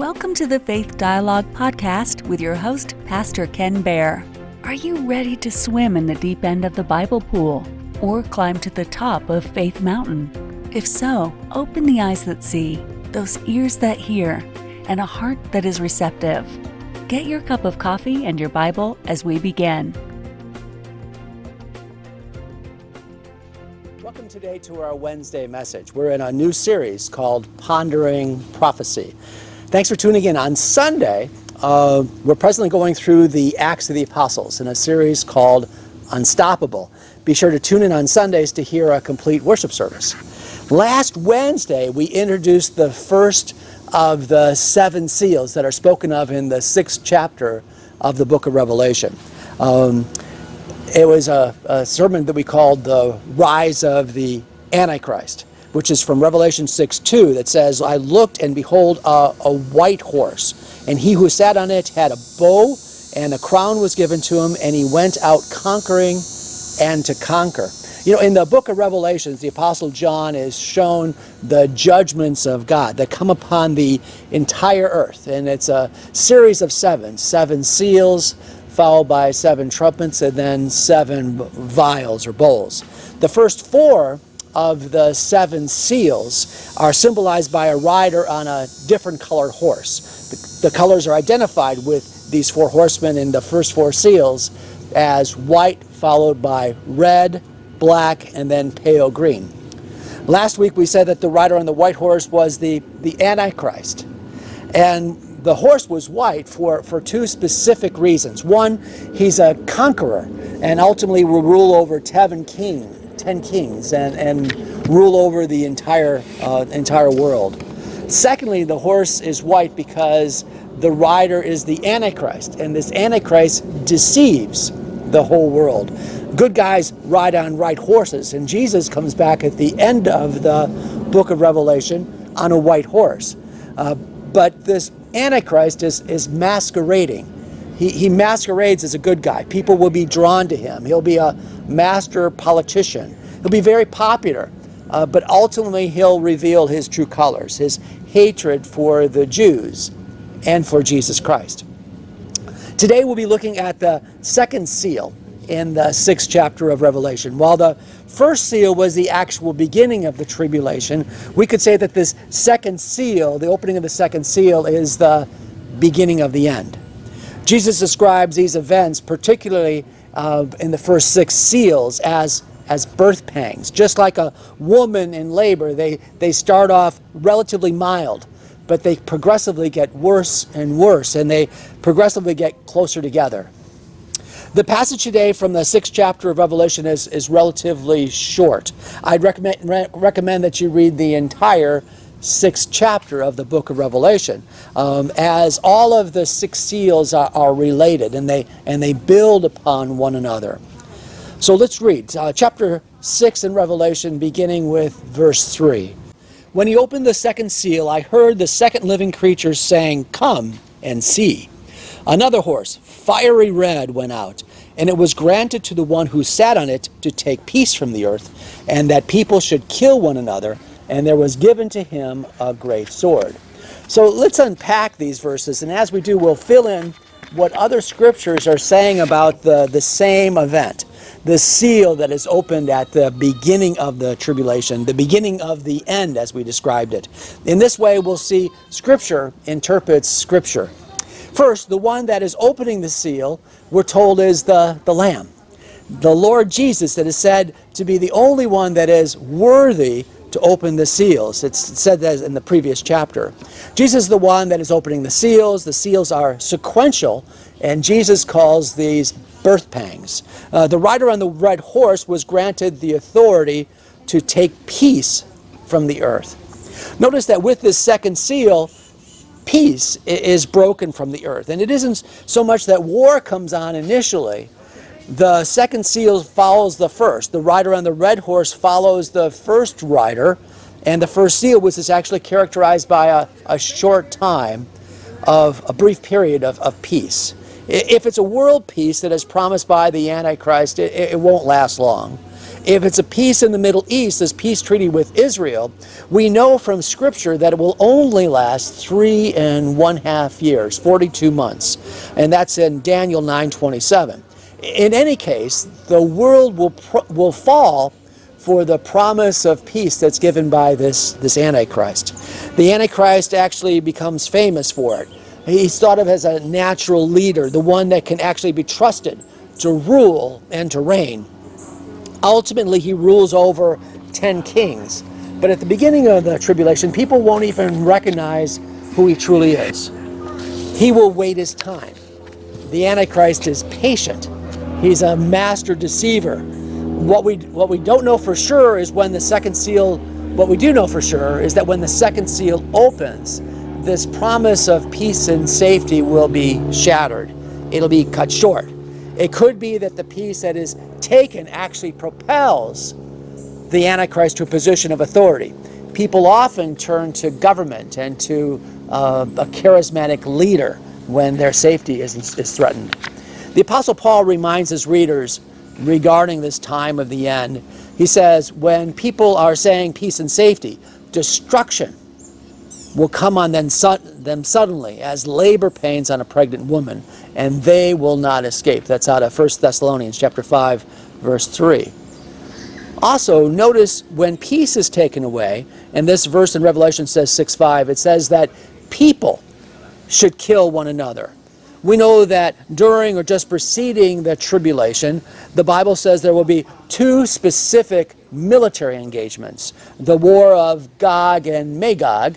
Welcome to the Faith Dialogue Podcast with your host, Pastor Ken Baer. Are you ready to swim in the deep end of the Bible pool or climb to the top of Faith Mountain? If so, open the eyes that see, those ears that hear, and a heart that is receptive. Get your cup of coffee and your Bible as we begin. Welcome today to our Wednesday message. We're in a new series called Pondering Prophecy. Thanks for tuning in. On Sunday, uh, we're presently going through the Acts of the Apostles in a series called Unstoppable. Be sure to tune in on Sundays to hear a complete worship service. Last Wednesday, we introduced the first of the seven seals that are spoken of in the sixth chapter of the book of Revelation. Um, it was a, a sermon that we called The Rise of the Antichrist which is from Revelation 6 2, that says, I looked and behold a, a, white horse, and he who sat on it had a bow, and a crown was given to him, and he went out conquering and to conquer. You know, in the book of Revelations, the Apostle John is shown the judgments of God that come upon the entire earth. And it's a series of seven seven seals, followed by seven trumpets, and then seven vials or bowls. The first four of the seven seals are symbolized by a rider on a different colored horse. The, the, colors are identified with these four horsemen in the first four seals as white, followed by red, black, and then pale green. Last week we said that the rider on the white horse was the, the Antichrist. And the horse was white for, for two specific reasons. One, he's a conqueror and ultimately will rule over Teven King, ten kings and, and rule over the entire uh, entire world. Secondly, the horse is white because the rider is the Antichrist, and this Antichrist deceives the whole world. Good guys ride on white horses, and Jesus comes back at the end of the book of Revelation on a white horse. Uh, but this Antichrist is, is masquerading. He, he masquerades as a good guy. People will be drawn to him. He'll be a master politician. He'll be very popular, uh, but ultimately he'll reveal his true colors, his hatred for the Jews and for Jesus Christ. Today we'll be looking at the second seal in the sixth chapter of Revelation. While the first seal was the actual beginning of the tribulation, we could say that this second seal, the opening of the second seal, is the beginning of the end. Jesus describes these events, particularly uh, in the first six seals, as as birth pangs. Just like a woman in labor, they, they start off relatively mild, but they progressively get worse and worse, and they progressively get closer together. The passage today from the sixth chapter of Revelation is, is relatively short. I'd recommend, re- recommend that you read the entire sixth chapter of the book of Revelation, um, as all of the six seals are, are related and they, and they build upon one another. So let's read uh, chapter 6 in Revelation, beginning with verse 3. When he opened the second seal, I heard the second living creature saying, Come and see. Another horse, fiery red, went out, and it was granted to the one who sat on it to take peace from the earth, and that people should kill one another, and there was given to him a great sword. So let's unpack these verses, and as we do, we'll fill in what other scriptures are saying about the, the same event the seal that is opened at the beginning of the tribulation, the beginning of the end, as we described it. In this way, we'll see Scripture interprets Scripture. First, the one that is opening the seal, we're told, is the, the Lamb. The Lord Jesus, that is said to be the only one that is worthy to open the seals. It's said that in the previous chapter. Jesus is the one that is opening the seals. The seals are sequential, and Jesus calls these birth pangs. Uh, the rider on the red horse was granted the authority to take peace from the earth. Notice that with this second seal, peace is broken from the earth. And it isn't so much that war comes on initially. The second seal follows the first. The rider on the red horse follows the first rider, and the first seal was actually characterized by a, a short time of a brief period of, of peace. If it's a world peace that is promised by the Antichrist, it, it won't last long. If it's a peace in the Middle East, this peace treaty with Israel, we know from Scripture that it will only last three and one half years, 42 months. And that's in Daniel 9:27. In any case, the world will, will fall for the promise of peace that's given by this, this Antichrist. The Antichrist actually becomes famous for it. He's thought of as a natural leader, the one that can actually be trusted to rule and to reign. Ultimately, he rules over 10 kings. But at the beginning of the tribulation, people won't even recognize who he truly is. He will wait his time. The Antichrist is patient. He's a master deceiver. What we, what we don't know for sure is when the second seal, what we do know for sure is that when the second seal opens, this promise of peace and safety will be shattered. It'll be cut short. It could be that the peace that is taken actually propels the Antichrist to a position of authority. People often turn to government and to uh, a charismatic leader when their safety is, is threatened. The Apostle Paul reminds his readers regarding this time of the end. He says, When people are saying peace and safety, destruction will come on them, them suddenly as labor pains on a pregnant woman, and they will not escape. That's out of 1 Thessalonians chapter 5, verse 3. Also, notice when peace is taken away, and this verse in Revelation says 6 5, it says that people should kill one another. We know that during or just preceding the tribulation, the Bible says there will be two specific military engagements the war of Gog and Magog,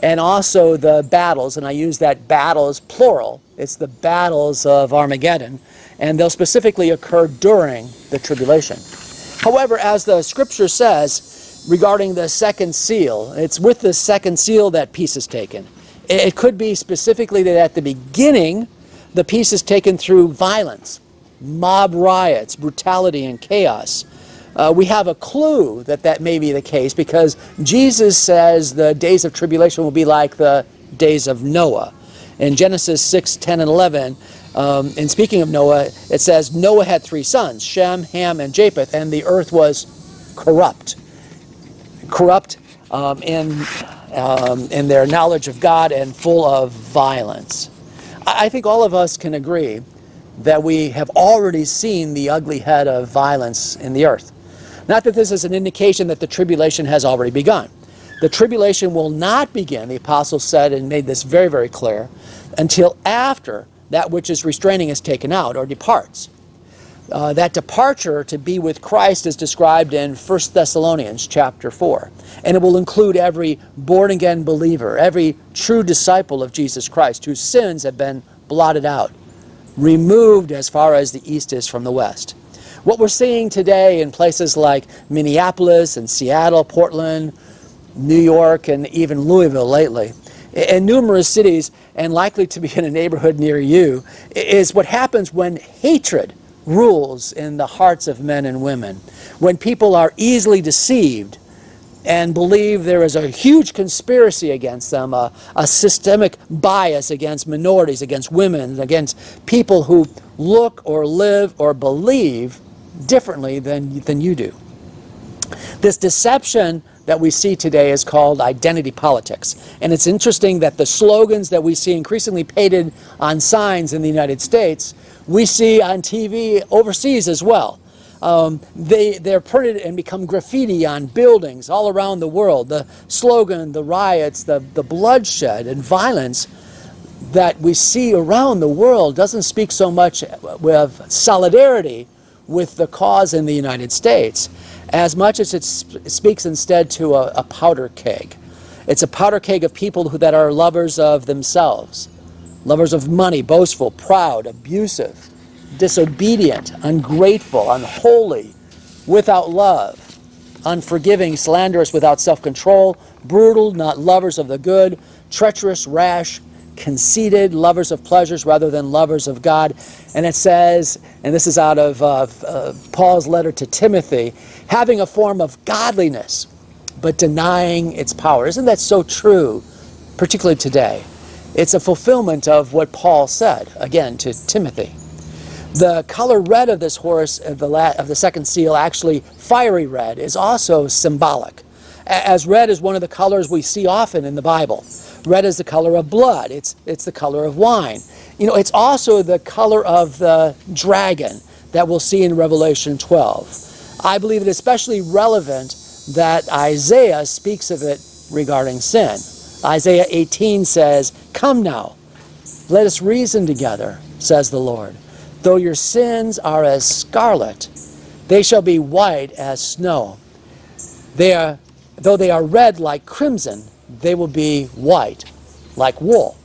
and also the battles, and I use that battles plural, it's the battles of Armageddon, and they'll specifically occur during the tribulation. However, as the scripture says regarding the second seal, it's with the second seal that peace is taken. It could be specifically that at the beginning, the peace is taken through violence, mob riots, brutality, and chaos. Uh, we have a clue that that may be the case because Jesus says the days of tribulation will be like the days of Noah. In Genesis 6, 10, and 11, um, and speaking of Noah, it says Noah had three sons, Shem, Ham, and Japheth, and the earth was corrupt. Corrupt um, in, um, in their knowledge of God and full of violence. I think all of us can agree that we have already seen the ugly head of violence in the earth. Not that this is an indication that the tribulation has already begun. The tribulation will not begin, the apostle said and made this very, very clear, until after that which is restraining is taken out or departs. Uh, that departure to be with Christ is described in 1 Thessalonians chapter 4. And it will include every born again believer, every true disciple of Jesus Christ whose sins have been blotted out, removed as far as the east is from the west. What we're seeing today in places like Minneapolis and Seattle, Portland, New York, and even Louisville lately, in numerous cities, and likely to be in a neighborhood near you, is what happens when hatred rules in the hearts of men and women. When people are easily deceived and believe there is a huge conspiracy against them, a, a systemic bias against minorities, against women, against people who look or live or believe differently than, than you do. This deception that we see today is called identity politics. And it's interesting that the slogans that we see increasingly painted on signs in the United States, we see on TV overseas as well. Um, they, they're printed and become graffiti on buildings all around the world. The slogan, the riots, the, the bloodshed and violence that we see around the world doesn't speak so much with solidarity with the cause in the United States as much as it sp speaks instead to a, a, powder keg. It's a powder keg of people who, that are lovers of themselves, lovers of money, boastful, proud, abusive, disobedient, ungrateful, unholy, without love, unforgiving, slanderous, without self control, brutal, not lovers of the good, treacherous, rash, conceited, lovers of pleasures rather than lovers of God. And it says, and this is out of uh, uh, Paul's letter to Timothy, having a form of godliness, but denying its power. Isn't that so true, particularly today? It's a fulfillment of what Paul said, again, to Timothy. The color red of this horse, of the, la- of the second seal, actually fiery red, is also symbolic. As red is one of the colors we see often in the Bible. Red is the color of blood, it's, it's the color of wine. You know, it's also the color of the dragon that we'll see in Revelation 12. I believe it especially relevant that Isaiah speaks of it regarding sin. Isaiah 18 says, Come now, let us reason together, says the Lord. Though your sins are as scarlet, they shall be white as snow. They are, though they are red like crimson, they will be white like wool.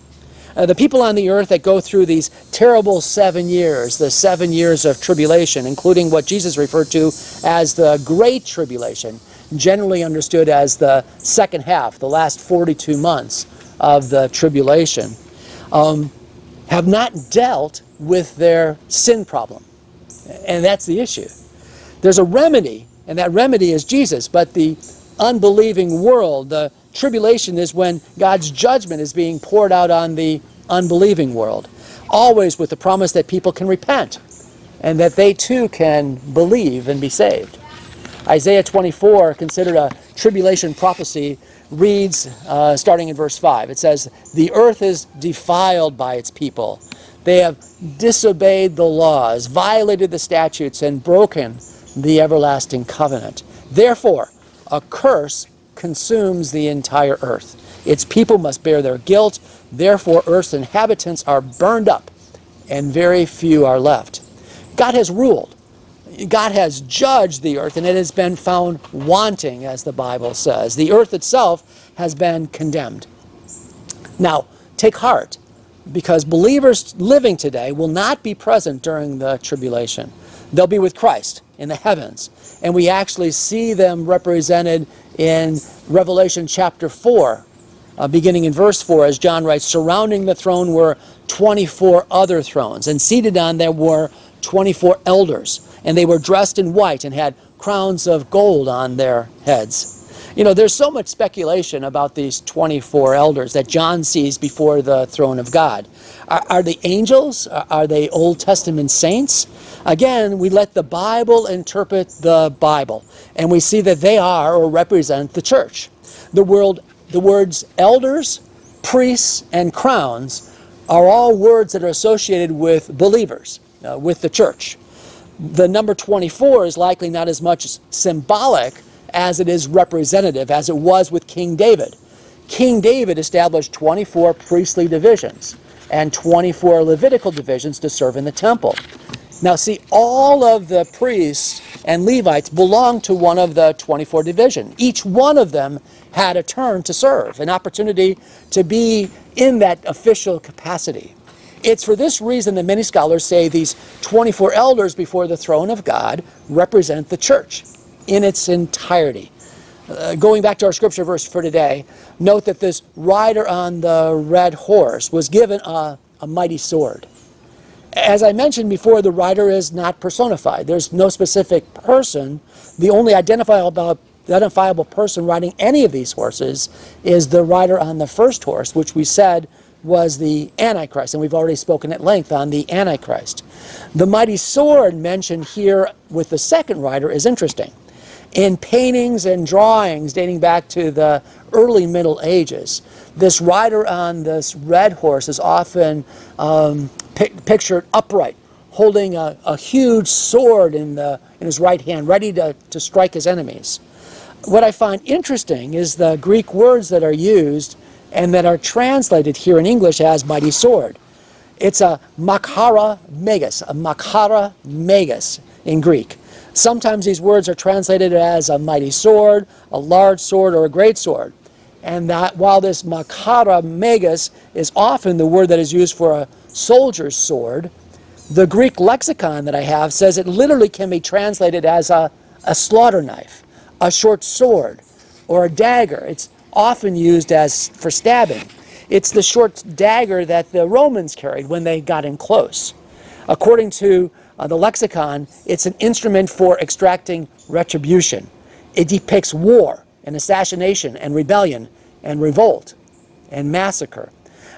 Uh, the people on the earth that go through these terrible seven years, the seven years of tribulation, including what Jesus referred to as the Great Tribulation, generally understood as the second half, the last 42 months of the tribulation, um, have not dealt with their sin problem. And that's the issue. There's a remedy, and that remedy is Jesus, but the unbelieving world, the tribulation is when God's judgment is being poured out on the unbelieving world, always with the promise that people can repent and that they too can believe and be saved. Isaiah 24, considered a tribulation prophecy, reads, uh, starting in verse 5, it says, The earth is defiled by its people. They have disobeyed the laws, violated the statutes, and broken the everlasting covenant. Therefore, a curse consumes the entire earth. Its people must bear their guilt. Therefore, earth's inhabitants are burned up, and very few are left. God has ruled. God has judged the earth, and it has been found wanting, as the Bible says. The earth itself has been condemned. Now, take heart, because believers living today will not be present during the tribulation. They'll be with Christ in the heavens. And we actually see them represented in Revelation chapter 4, uh, beginning in verse 4, as John writes Surrounding the throne were 24 other thrones, and seated on them were 24 elders. And they were dressed in white and had crowns of gold on their heads. You know, there's so much speculation about these 24 elders that John sees before the throne of God. Are, are they angels? Are, are they Old Testament saints? Again, we let the Bible interpret the Bible, and we see that they are or represent the church. The, world, the words elders, priests, and crowns are all words that are associated with believers, uh, with the church. The number 24 is likely not as much symbolic as it is representative, as it was with King David. King David established 24 priestly divisions and 24 Levitical divisions to serve in the temple. Now, see, all of the priests and Levites belonged to one of the 24 divisions. Each one of them had a turn to serve, an opportunity to be in that official capacity. It's for this reason that many scholars say these 24 elders before the throne of God represent the church in its entirety. Uh, going back to our scripture verse for today, note that this rider on the red horse was given a, a mighty sword. As I mentioned before, the rider is not personified. There's no specific person. The only identifiable, identifiable person riding any of these horses is the rider on the first horse, which we said was the Antichrist, and we've already spoken at length on the Antichrist. The mighty sword mentioned here with the second rider is interesting. In paintings and drawings dating back to the early Middle Ages, this rider on this red horse is often um, pi- pictured upright, holding a, a huge sword in, the, in his right hand, ready to, to strike his enemies. What I find interesting is the Greek words that are used and that are translated here in English as mighty sword. It's a makhara megas, a makhara megas in Greek. Sometimes these words are translated as a mighty sword, a large sword, or a great sword. And that while this makhara megas is often the word that is used for a soldier's sword, the Greek lexicon that I have says it literally can be translated as a, a slaughter knife, a short sword, or a dagger. It's often used as for stabbing. It's the short dagger that the Romans carried when they got in close. According to uh, the lexicon, it's an instrument for extracting retribution. It depicts war and assassination and rebellion and revolt and massacre.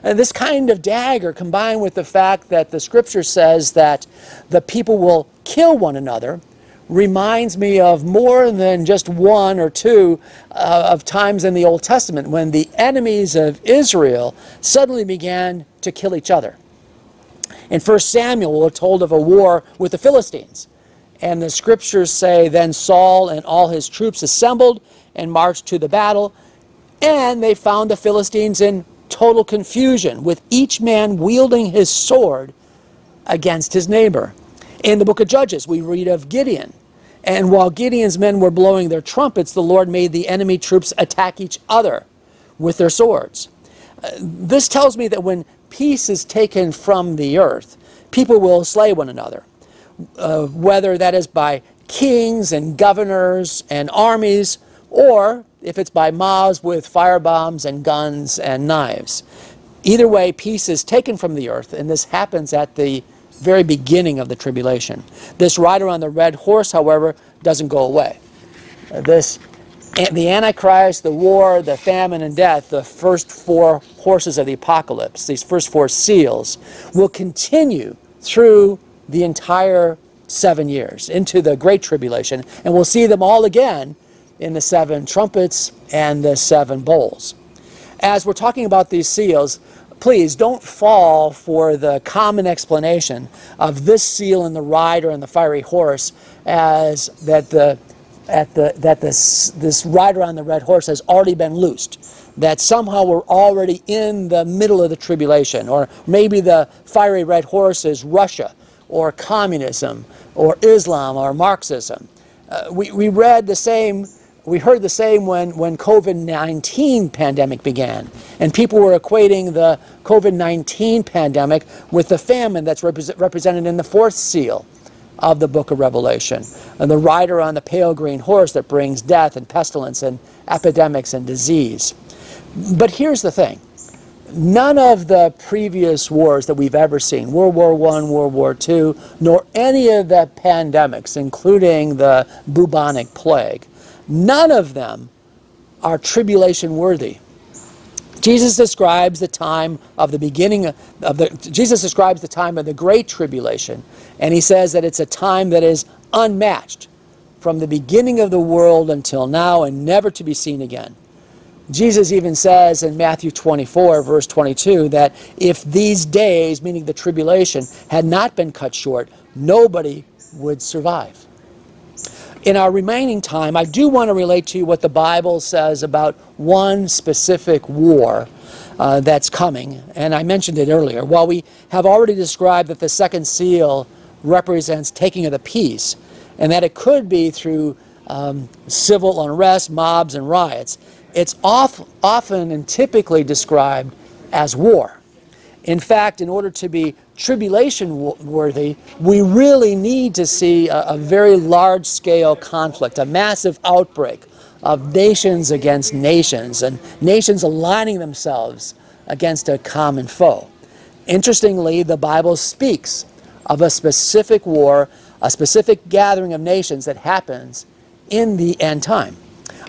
And this kind of dagger, combined with the fact that the scripture says that the people will kill one another, reminds me of more than just one or two uh, of times in the Old Testament when the enemies of Israel suddenly began to kill each other. In 1 Samuel, we're told of a war with the Philistines. And the scriptures say, Then Saul and all his troops assembled and marched to the battle, and they found the Philistines in total confusion, with each man wielding his sword against his neighbor. In the book of Judges, we read of Gideon. And while Gideon's men were blowing their trumpets, the Lord made the enemy troops attack each other with their swords. Uh, this tells me that when peace is taken from the earth, people will slay one another, uh, whether that is by kings and governors and armies, or if it's by mobs with fire bombs and guns and knives. Either way, peace is taken from the earth, and this happens at the very beginning of the tribulation. This rider on the red horse, however, doesn't go away. Uh, this the Antichrist, the war, the famine, and death, the first four horses of the apocalypse, these first four seals, will continue through the entire seven years into the Great Tribulation, and we'll see them all again in the seven trumpets and the seven bowls. As we're talking about these seals, please don't fall for the common explanation of this seal and the rider and the fiery horse as that the at the, that this, this rider on the red horse has already been loosed. That somehow we're already in the middle of the tribulation. Or maybe the fiery red horse is Russia, or communism, or Islam, or Marxism. Uh, we, we read the same, we heard the same when, when COVID 19 pandemic began. And people were equating the COVID 19 pandemic with the famine that's repre- represented in the fourth seal of the book of Revelation. And the rider on the pale green horse that brings death and pestilence and epidemics and disease. But here's the thing none of the previous wars that we've ever seen, World War I, World War II, nor any of the pandemics, including the bubonic plague, none of them are tribulation worthy. Jesus describes the time of the beginning of the Jesus describes the time of the great tribulation and he says that it's a time that is unmatched from the beginning of the world until now and never to be seen again. Jesus even says in Matthew 24 verse 22 that if these days meaning the tribulation had not been cut short nobody would survive. In our remaining time, I do want to relate to you what the Bible says about one specific war uh, that's coming, and I mentioned it earlier. While we have already described that the second seal represents taking of the peace, and that it could be through um, civil unrest, mobs, and riots, it's off, often and typically described as war. In fact, in order to be tribulation worthy, we really need to see a, a very large scale conflict, a massive outbreak of nations against nations, and nations aligning themselves against a common foe. Interestingly, the Bible speaks of a specific war, a specific gathering of nations that happens in the end time.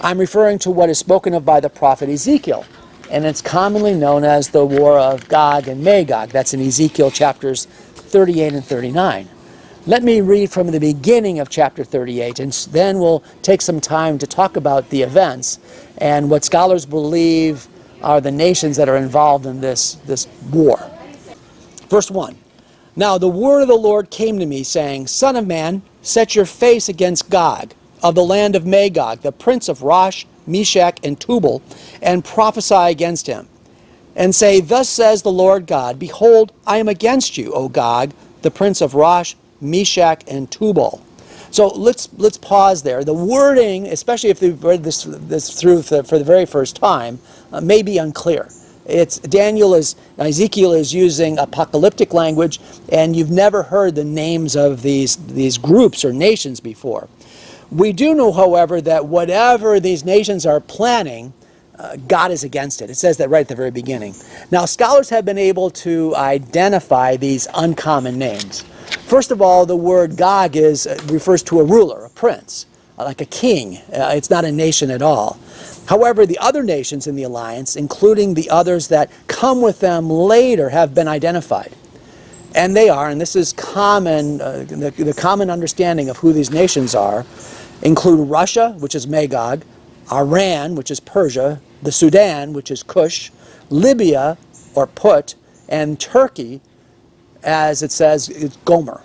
I'm referring to what is spoken of by the prophet Ezekiel and it's commonly known as the War of Gog and Magog. That's in Ezekiel chapters 38 and 39. Let me read from the beginning of chapter 38, and then we'll take some time to talk about the events and what scholars believe are the nations that are involved in this, this war. Verse 1 Now the word of the Lord came to me, saying, Son of man, set your face against Gog of the land of Magog, the prince of Rosh Meshech, and Tubal, and prophesy against him, and say, Thus says the Lord God, Behold, I am against you, O Gog, the prince of Rosh, Meshech, and Tubal. So let's let's pause there. The wording, especially if you've read this this through for the very first time, uh, may be unclear. It's Daniel is Ezekiel is using apocalyptic language, and you've never heard the names of these these groups or nations before. We do know, however, that whatever these nations are planning, uh, God is against it. It says that right at the very beginning. Now, scholars have been able to identify these uncommon names. First of all, the word Gog is, uh, refers to a ruler, a prince. like a king. Uh, it's not a nation at all. However, the other nations in the alliance, including the others that come with them later, have been identified. And they are, and this is common, uh, the, the common understanding of who these nations are, include Russia, which is Magog, Iran, which is Persia, the Sudan, which is Cush, Libya, or Put, and Turkey, as it says, it's Gomer.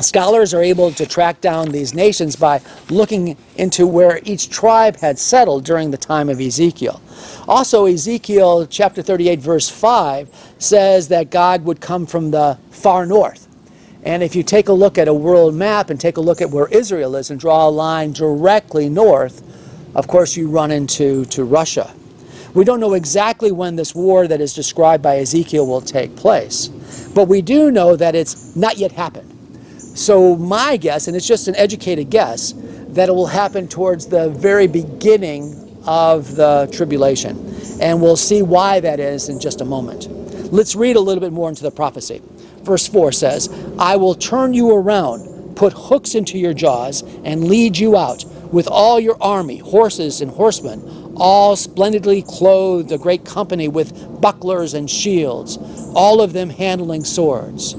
Scholars are able to track down these nations by looking into where each tribe had settled during the time of Ezekiel. Also, Ezekiel chapter 38, verse 5 says that God would come from the far north. And if you take a look at a world map and take a look at where Israel is and draw a line directly north, of course you run into to Russia. We don't know exactly when this war that is described by Ezekiel will take place, but we do know that it's not yet happened. So my guess, and it's just an educated guess, that it will happen towards the very beginning of the tribulation. And we'll see why that is in just a moment. Let's read a little bit more into the prophecy. Verse 4 says, I will turn you around, put hooks into your jaws, and lead you out with all your army, horses and horsemen, all splendidly clothed, a great company with bucklers and shields, all of them handling swords.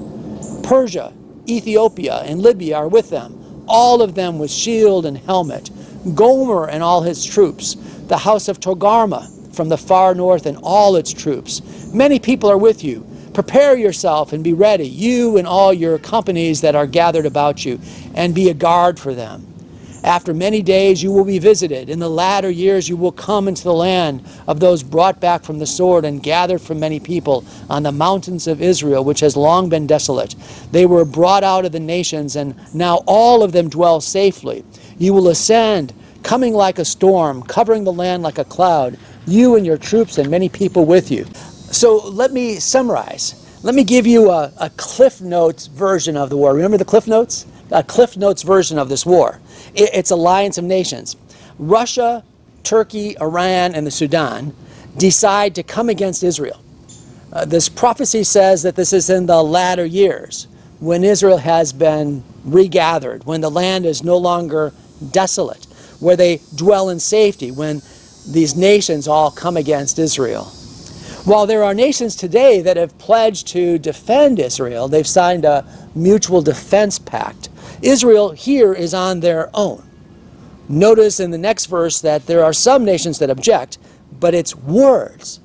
Persia Ethiopia and Libya are with them, all of them with shield and helmet. Gomer and all his troops, the house of Togarmah from the far north and all its troops. Many people are with you. Prepare yourself and be ready, you and all your companies that are gathered about you, and be a guard for them. After many days you will be visited. In the latter years you will come into the land of those brought back from the sword and gathered from many people on the mountains of Israel, which has long been desolate. They were brought out of the nations, and now all of them dwell safely. You will ascend, coming like a storm, covering the land like a cloud, you and your troops and many people with you. So let me summarize. Let me give you a, a Cliff Notes version of the war. Remember the Cliff Notes? A Cliff Notes version of this war. It's alliance of nations. Russia, Turkey, Iran, and the Sudan decide to come against Israel. Uh, this prophecy says that this is in the latter years when Israel has been regathered, when the land is no longer desolate, where they dwell in safety, when these nations all come against Israel. While there are nations today that have pledged to defend Israel, they've signed a mutual defense pact Israel here is on their own. Notice in the next verse that there are some nations that object, but it's words.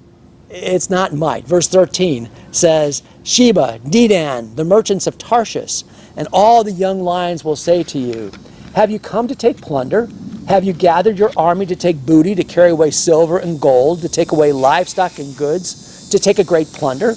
It's not might. Verse 13 says, Sheba, Dedan, the merchants of Tarshish, and all the young lions will say to you, Have you come to take plunder? Have you gathered your army to take booty, to carry away silver and gold, to take away livestock and goods, to take a great plunder?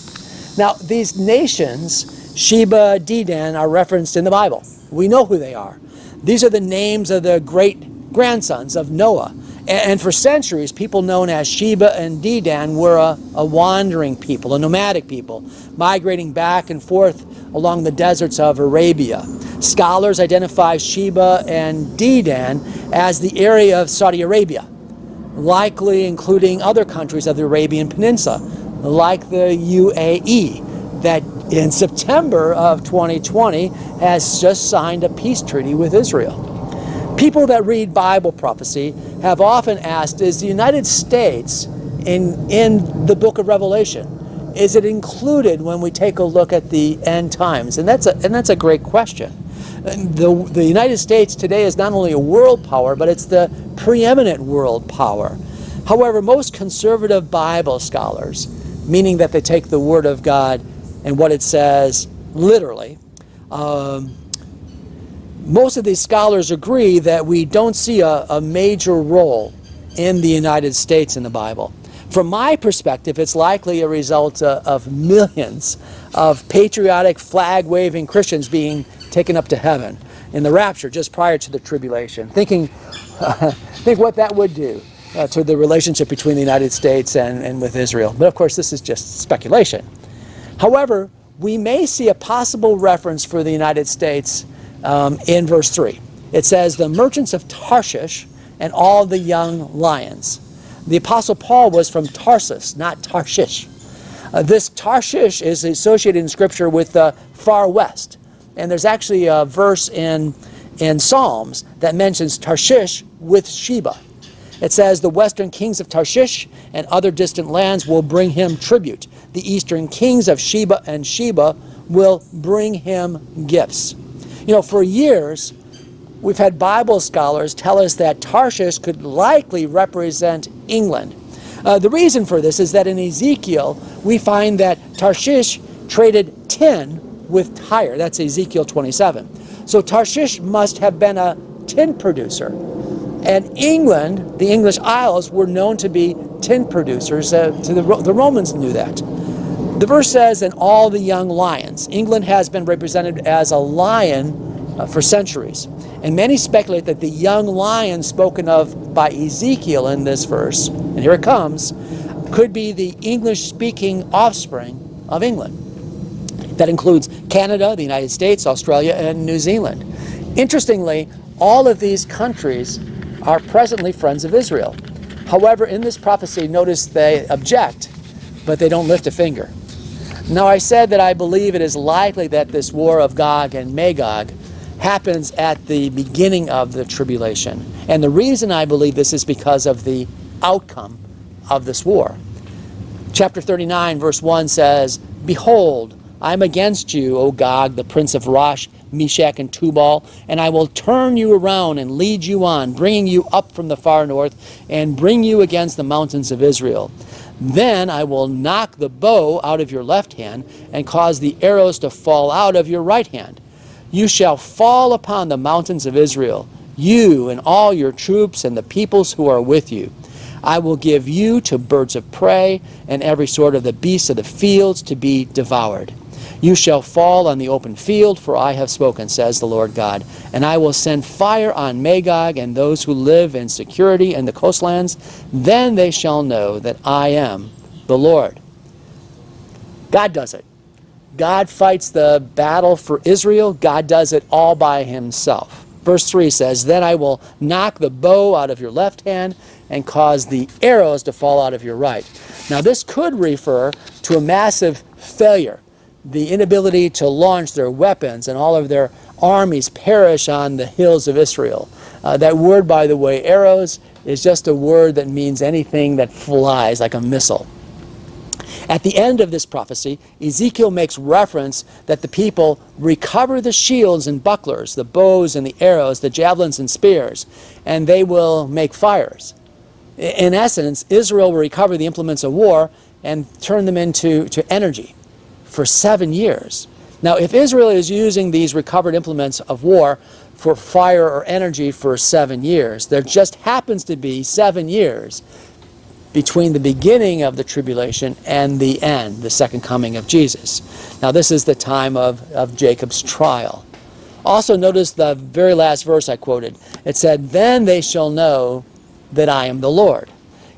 Now, these nations, Sheba, Dedan, are referenced in the Bible. We know who they are. These are the names of the great grandsons of Noah. And for centuries, people known as Sheba and Dedan were a, a, wandering people, a nomadic people, migrating back and forth along the deserts of Arabia. Scholars identify Sheba and Dedan as the area of Saudi Arabia, likely including other countries of the Arabian Peninsula, like the UAE, that in September of 2020 has just signed a peace treaty with Israel. People that read Bible prophecy have often asked Is the United States in, in the book of Revelation? Is it included when we take a look at the end times? And that's a, and that's a great question. The, the United States today is not only a world power, but it's the preeminent world power. However, most conservative Bible scholars, meaning that they take the Word of God and what it says literally. Um, most of these scholars agree that we don't see a, a major role in the United States in the Bible. From my perspective, it's likely a result uh, of millions of patriotic, flag waving Christians being taken up to heaven in the rapture just prior to the tribulation. Thinking, uh, think what that would do uh, to the relationship between the United States and, and with Israel. But of course, this is just speculation. However, we may see a possible reference for the United States um, in verse 3. It says, The merchants of Tarshish and all the young lions. The Apostle Paul was from Tarsus, not Tarshish. Uh, this Tarshish is associated in Scripture with the far west. And there's actually a verse in, in Psalms that mentions Tarshish with Sheba. It says, The western kings of Tarshish and other distant lands will bring him tribute. The eastern kings of Sheba and Sheba will bring him gifts. You know, for years, we've had Bible scholars tell us that Tarshish could likely represent England. Uh, the reason for this is that in Ezekiel, we find that Tarshish traded tin with Tyre. That's Ezekiel 27. So Tarshish must have been a tin producer. And England, the English Isles, were known to be tin producers. Uh, the, the Romans knew that. The verse says, and all the young lions. England has been represented as a lion uh, for centuries. And many speculate that the young lion spoken of by Ezekiel in this verse, and here it comes, could be the English speaking offspring of England. That includes Canada, the United States, Australia, and New Zealand. Interestingly, all of these countries are presently friends of Israel. However, in this prophecy, notice they object, but they don't lift a finger. Now, I said that I believe it is likely that this war of Gog and Magog happens at the beginning of the tribulation. And the reason I believe this is because of the outcome of this war. Chapter 39, verse 1 says, Behold, I am against you, O Gog, the prince of Rosh, Meshech, and Tubal, and I will turn you around and lead you on, bringing you up from the far north, and bring you against the mountains of Israel. Then I will knock the bow out of your left hand, and cause the arrows to fall out of your right hand. You shall fall upon the mountains of Israel, you and all your troops and the peoples who are with you. I will give you to birds of prey and every sort of the beasts of the fields to be devoured. You shall fall on the open field, for I have spoken, says the Lord God. And I will send fire on Magog and those who live in security in the coastlands. Then they shall know that I am the Lord. God does it. God fights the battle for Israel. God does it all by himself. Verse 3 says, Then I will knock the bow out of your left hand and cause the arrows to fall out of your right. Now, this could refer to a massive failure the inability to launch their weapons and all of their armies perish on the hills of Israel. Uh, that word, by the way, arrows, is just a word that means anything that flies like a missile. At the end of this prophecy, Ezekiel makes reference that the people recover the shields and bucklers, the bows and the arrows, the javelins and spears, and they will make fires. In essence, Israel will recover the implements of war and turn them into to energy for seven years. Now, if Israel is using these recovered implements of war for fire or energy for seven years, there just happens to be seven years between the beginning of the tribulation and the end, the second coming of Jesus. Now, this is the time of, of Jacob's trial. Also, notice the very last verse I quoted. It said, Then they shall know that I am the Lord.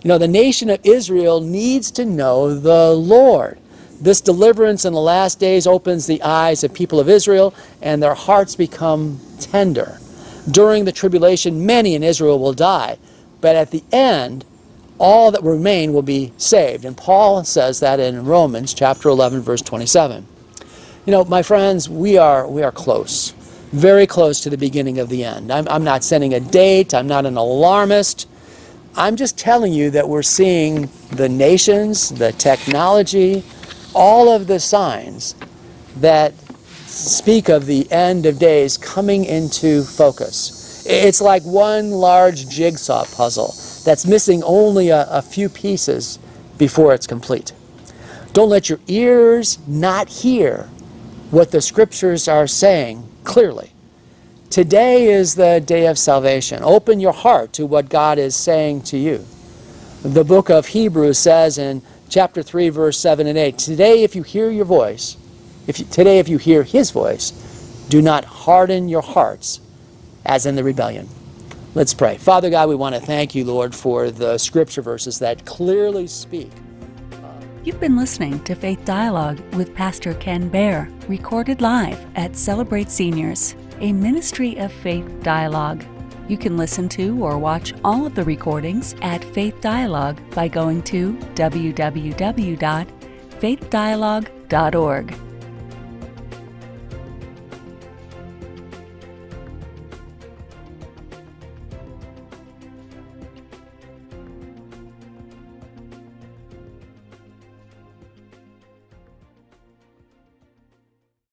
You know, the nation of Israel needs to know the Lord. This deliverance in the last days opens the eyes of people of Israel, and their hearts become tender. During the tribulation, many in Israel will die, but at the end, all that remain will be saved. And Paul says that in Romans chapter 11, verse 27. You know, my friends, we are, we are close, very close to the beginning of the end. I'm, I'm not setting a date, I'm not an alarmist. I'm just telling you that we're seeing the nations, the technology, all of the signs that speak of the end of days coming into focus. It's like one large jigsaw puzzle that's missing only a, a few pieces before it's complete. Don't let your ears not hear what the scriptures are saying clearly. Today is the day of salvation. Open your heart to what God is saying to you. The book of Hebrews says in chapter 3, verse 7 and 8. Today, if you hear your voice, if you, today, if you hear his voice, do not harden your hearts as in the rebellion. Let's pray. Father God, we want to thank you, Lord, for the scripture verses that clearly speak. You've been listening to Faith Dialogue with Pastor Ken Baer, recorded live at Celebrate Seniors, a ministry of faith dialogue. You can listen to or watch all of the recordings at Faith Dialogue by going to www.faithdialogue.org.